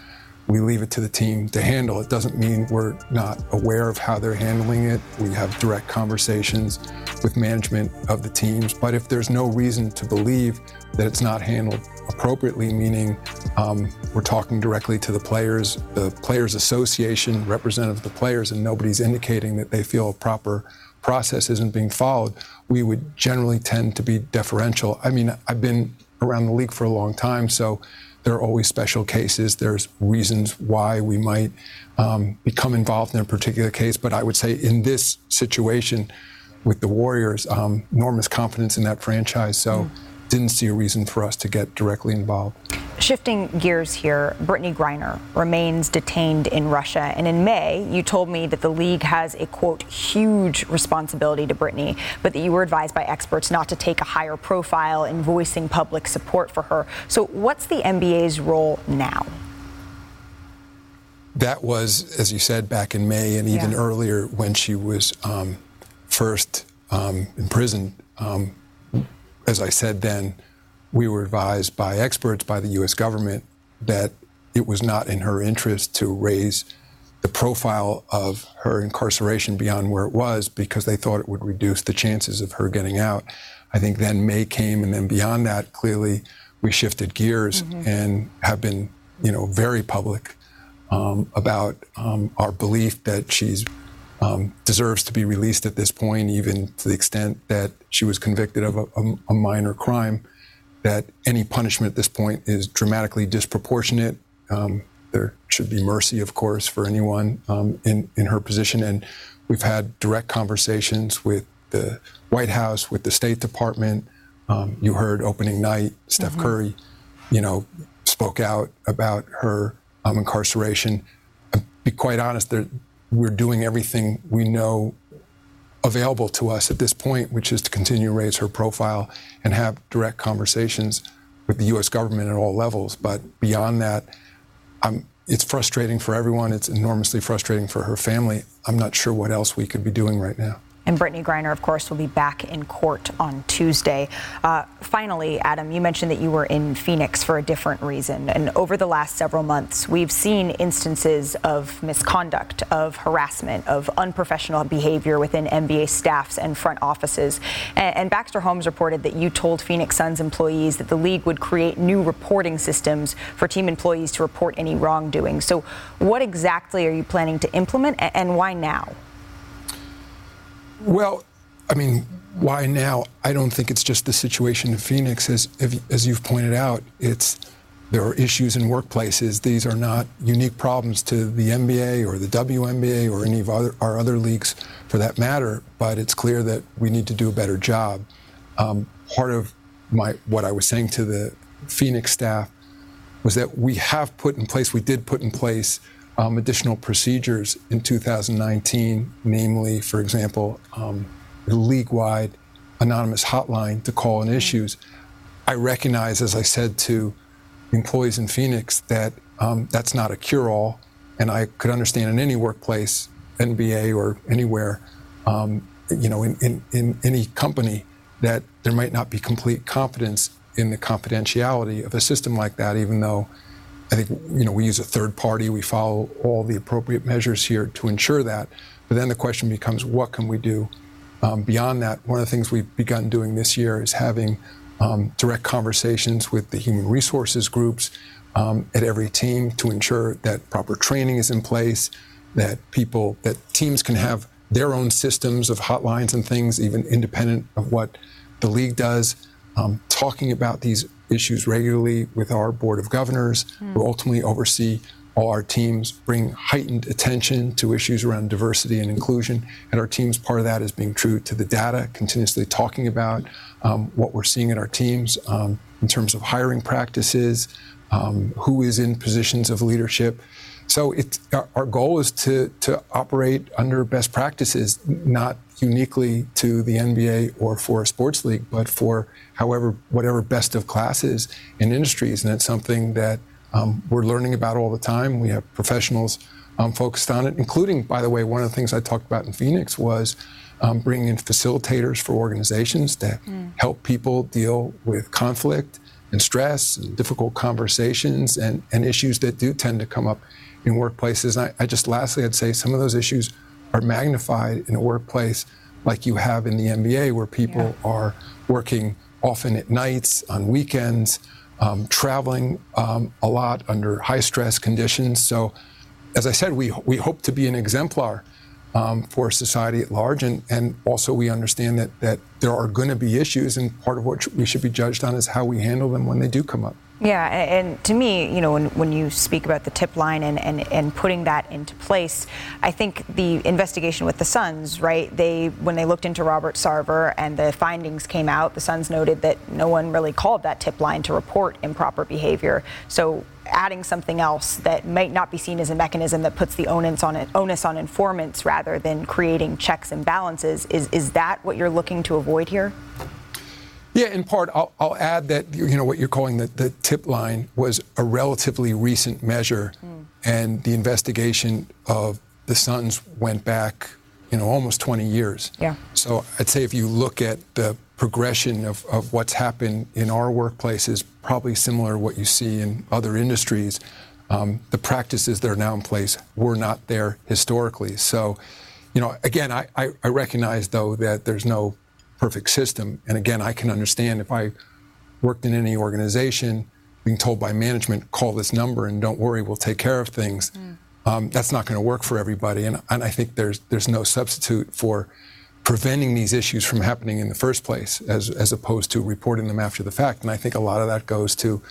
Speaker 14: we leave it to the team to handle. It doesn't mean we're not aware of how they're handling it. We have direct conversations with management of the teams. But if there's no reason to believe that it's not handled appropriately, meaning um, we're talking directly to the players, the Players Association, representative of the players, and nobody's indicating that they feel a proper process isn't being followed, we would generally tend to be deferential. I mean, I've been around the league for a long time, so there are always special cases. There's reasons why we might um, become involved in a particular case. But I would say in this situation with the Warriors, um, enormous confidence in that franchise. So. Mm didn't see a reason for us to get directly involved.
Speaker 2: Shifting gears here, Brittney Griner remains detained in Russia. And in May, you told me that the league has a quote, huge responsibility to Brittney, but that you were advised by experts not to take a higher profile in voicing public support for her. So, what's the NBA's role now?
Speaker 14: That was, as you said, back in May and even yeah. earlier when she was um, first um, imprisoned. Um, as I said then, we were advised by experts, by the U.S. government, that it was not in her interest to raise the profile of her incarceration beyond where it was because they thought it would reduce the chances of her getting out. I think then May came, and then beyond that, clearly we shifted gears mm-hmm. and have been, you know, very public um, about um, our belief that she's um, deserves to be released at this point, even to the extent that she was convicted of a, a, a, minor crime, that any punishment at this point is dramatically disproportionate. Um, there should be mercy, of course, for anyone um, in, in her position. And we've had direct conversations with the White House, with the State Department. Um, you heard opening night, Steph mm-hmm. Curry, you know, spoke out about her um, incarceration. I'll be quite honest, there, we're doing everything we know available to us at this point, which is to continue to raise her profile and have direct conversations with the U.S. government at all levels. But beyond that, I'm, it's frustrating for everyone. It's enormously frustrating for her family. I'm not sure what else we could be doing right now.
Speaker 2: And Brittney Griner, of course, will be back in court on Tuesday. Uh, finally, Adam, you mentioned that you were in Phoenix for a different reason. And over the last several months, we've seen instances of misconduct, of harassment, of unprofessional behavior within NBA staffs and front offices. And, and Baxter Holmes reported that you told Phoenix Suns employees that the league would create new reporting systems for team employees to report any wrongdoing. So, what exactly are you planning to implement, and why now?
Speaker 14: Well, I mean, why now? I don't think it's just the situation in Phoenix. As, as you've pointed out, it's there are issues in workplaces. These are not unique problems to the NBA or the WNBA or any of other, our other leagues for that matter, but it's clear that we need to do a better job. Um, part of my, what I was saying to the Phoenix staff was that we have put in place, we did put in place um, additional procedures in 2019, namely, for example, um, the league wide anonymous hotline to call in issues. I recognize, as I said to employees in Phoenix, that um, that's not a cure all. And I could understand in any workplace, NBA or anywhere, um, you know, in, in, in any company, that there might not be complete confidence in the confidentiality of a system like that, even though I think you know we use a third party. We follow all the appropriate measures here to ensure that. But then the question becomes, what can we do um, beyond that? One of the things we've begun doing this year is having um, direct conversations with the human resources groups um, at every team to ensure that proper training is in place, that people, that teams can have their own systems of hotlines and things, even independent of what the league does. Um, talking about these issues regularly with our board of governors, mm. who ultimately oversee all our teams, bring heightened attention to issues around diversity and inclusion. And our teams, part of that is being true to the data, continuously talking about um, what we're seeing in our teams um, in terms of hiring practices, um, who is in positions of leadership. So our goal is to, to operate under best practices, not uniquely to the NBA or for a sports league, but for however, whatever best of classes in industries. And it's something that um, we're learning about all the time. We have professionals um, focused on it, including, by the way, one of the things I talked about in Phoenix was um, bringing in facilitators for organizations to mm. help people deal with conflict and stress and difficult conversations and, and issues that do tend to come up in workplaces. I, I just lastly, I'd say some of those issues are magnified in a workplace like you have in the NBA, where people yeah. are working often at nights, on weekends, um, traveling um, a lot under high stress conditions. So, as I said, we, we hope to be an exemplar um, for society at large. And, and also, we understand that, that there are going to be issues, and part of what we should be judged on is how we handle them when they do come up.
Speaker 2: Yeah, and to me, you know, when, when you speak about the tip line and, and, and putting that into place, I think the investigation with the Suns, right? They when they looked into Robert Sarver and the findings came out, the Suns noted that no one really called that tip line to report improper behavior. So adding something else that might not be seen as a mechanism that puts the onus on onus on informants rather than creating checks and balances is is that what you're looking to avoid here?
Speaker 14: Yeah, in part, I'll, I'll, add that you know what you're calling the, the tip line was a relatively recent measure, mm. and the investigation of the Suns went back, you know, almost 20 years.
Speaker 2: Yeah.
Speaker 14: So I'd say if you look at the progression of, of what's happened in our workplaces, probably similar to what you see in other industries. Um, the practices that are now in place were not there historically. So, you know, again, I, I, I recognize though that there's no perfect system. And again, I can understand if I worked in any organization being told by management, call this number and don't worry, we'll take care of things. Mm. Um, that's not going to work for everybody. And, and I think there's, there's no substitute for preventing these issues from happening in the first place as, as opposed to reporting them after the fact. And I think a lot of that goes to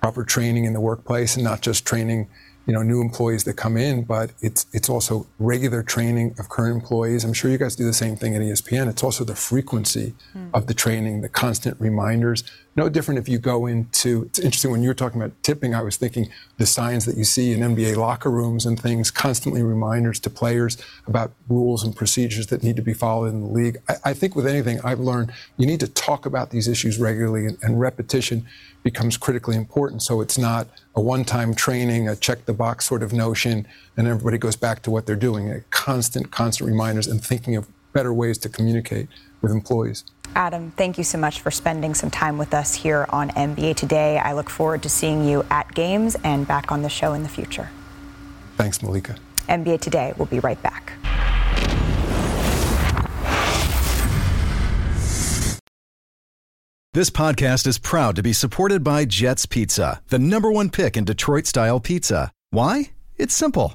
Speaker 14: proper training in the workplace and not just training you know, new employees that come in, but it's it's also regular training of current employees. I'm sure you guys do the same thing at ESPN. It's also the frequency mm. of the training, the constant reminders. No different if you go into. It's interesting when you were talking about tipping. I was thinking the signs that you see in NBA locker rooms and things, constantly reminders to players about rules and procedures that need to be followed in the league. I, I think with anything I've learned, you need to talk about these issues regularly, and, and repetition becomes critically important. So it's not a one-time training, a check the box sort of notion, and everybody goes back to what they're doing. A constant, constant reminders and thinking of better ways to communicate with employees.
Speaker 2: Adam, thank you so much for spending some time with us here on NBA Today. I look forward to seeing you at games and back on the show in the future.
Speaker 14: Thanks, Malika.
Speaker 2: NBA Today We'll be right back.
Speaker 11: This podcast is proud to be supported by Jets Pizza, the number one pick in Detroit style pizza. Why? It's simple.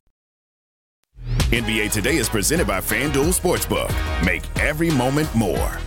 Speaker 3: NBA Today is presented by FanDuel Sportsbook. Make every moment more.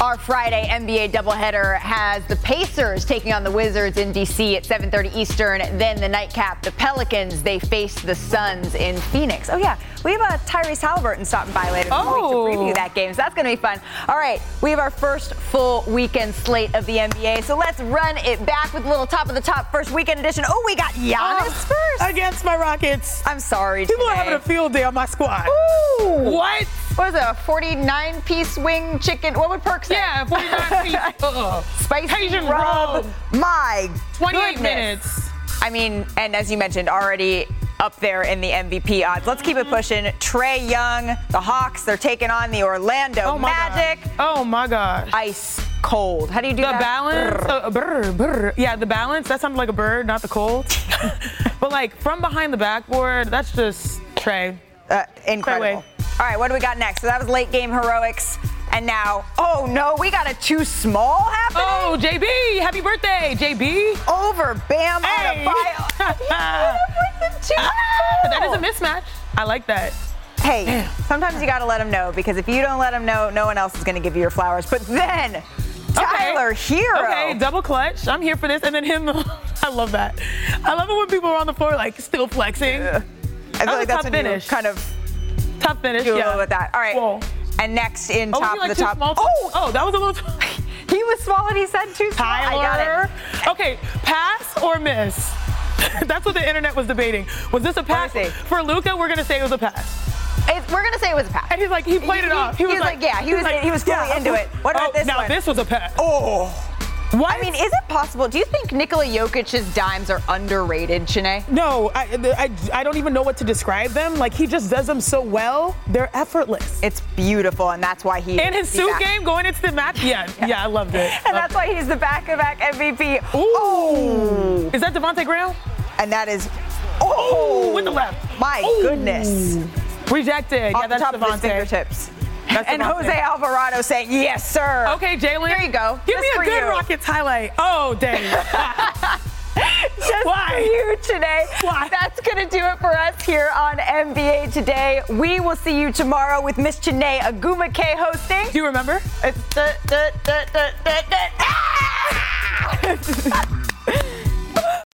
Speaker 2: Our Friday NBA doubleheader has the Pacers taking on the Wizards in DC at 7:30 Eastern. Then the nightcap, the Pelicans they face the Suns in Phoenix. Oh yeah, we have a Tyrese Haliburton stopping by later this oh. week to preview that game, so that's going to be fun. All right, we have our first full weekend slate of the NBA, so let's run it back with a little top of the top first weekend edition. Oh, we got Giannis oh,
Speaker 4: first against my Rockets.
Speaker 2: I'm sorry.
Speaker 4: People
Speaker 2: today.
Speaker 4: are having a field day on my squad.
Speaker 2: Ooh.
Speaker 4: What?
Speaker 2: What is it? A 49 piece wing chicken? What would Perk say?
Speaker 4: Yeah, 49 piece. uh,
Speaker 2: Spicy
Speaker 4: Cajun
Speaker 2: rub.
Speaker 4: rub.
Speaker 2: My
Speaker 4: 28
Speaker 2: goodness.
Speaker 4: minutes.
Speaker 2: I mean, and as you mentioned, already up there in the MVP odds. Let's keep it pushing. Trae Young, the Hawks, they're taking on the Orlando
Speaker 4: oh
Speaker 2: Magic.
Speaker 4: God. Oh my gosh.
Speaker 2: Ice cold. How do you do
Speaker 4: the
Speaker 2: that?
Speaker 4: balance? Brr. Uh, brr, brr. Yeah, the balance. That sounded like a bird, not the cold. but like from behind the backboard, that's just Trae.
Speaker 2: Uh, incredible. All right, what do we got next? So that was late game heroics. And now, oh no, we got a too small happening.
Speaker 4: Oh, JB, happy birthday, JB.
Speaker 2: Over Bam
Speaker 4: hey.
Speaker 2: on a bio.
Speaker 4: Ah, that is a mismatch. I like that.
Speaker 2: Hey, sometimes you got to let them know because if you don't let them know, no one else is to give you your flowers. But then, Tyler
Speaker 4: okay.
Speaker 2: Herro.
Speaker 4: Okay, double clutch. I'm here for this. And then him, I love that. I love it when people are on the floor like still flexing.
Speaker 2: Yeah. I feel like that's when finish. kind of
Speaker 4: Tough finish.
Speaker 2: Do
Speaker 4: yeah.
Speaker 2: with that. All right.
Speaker 4: Whoa.
Speaker 2: And next in
Speaker 4: oh,
Speaker 2: top
Speaker 4: like
Speaker 2: of the top.
Speaker 4: oh, oh, that was a little.
Speaker 2: He was small and he said too small. I got
Speaker 4: Tyler. Okay, pass or miss? That's what the internet was debating. Was this a pass for Luka? We're gonna say it was a pass.
Speaker 2: It, we're gonna say it was a pass.
Speaker 4: And he's like, he played it
Speaker 2: He-
Speaker 4: off.
Speaker 2: he was like, yeah, he was- he was fully into it. What about
Speaker 4: oh,
Speaker 2: this
Speaker 4: Now
Speaker 2: one?
Speaker 4: this was a pass.
Speaker 2: Oh. I mean, is it possible? Do you think Nikola Jokic's dimes are underrated, Chiney?
Speaker 4: No, I, I, I don't even know what to describe them. Like he just does them so well. They're effortless.
Speaker 2: It's beautiful, and that's why he
Speaker 4: in his suit
Speaker 2: back-
Speaker 4: game going into the match. Yeah, yeah, I loved it.
Speaker 2: And that's why he's the back-to-back MVP. Oh,
Speaker 4: is that Devonte' Graham?
Speaker 2: And that is oh,
Speaker 4: with the oh, left.
Speaker 2: My goodness.
Speaker 4: Rejected.
Speaker 2: Off
Speaker 4: yeah,
Speaker 2: the
Speaker 4: that's
Speaker 2: top of his
Speaker 4: Devonte'.
Speaker 2: fingertips.
Speaker 4: That's
Speaker 2: and. Jose Alvarado saying, "Yes, sir."
Speaker 4: Okay, Jalen.
Speaker 2: There you go.
Speaker 4: Give
Speaker 2: Just
Speaker 4: me a good
Speaker 2: you.
Speaker 4: Rockets highlight. Oh, dang.
Speaker 2: Just
Speaker 4: Why?
Speaker 2: for you today.
Speaker 4: Why?
Speaker 2: That's going to do it for us here on NBA Today. We will see you tomorrow with Miss Chiney Ogwumike hosting.
Speaker 4: Do you remember?
Speaker 2: Uh, it's